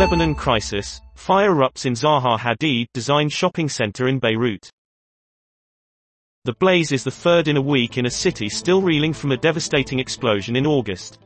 Lebanon crisis, fire erupts in Zaha Hadid-designed shopping center in Beirut. The blaze is the third in a week in a city still reeling from a devastating explosion in August.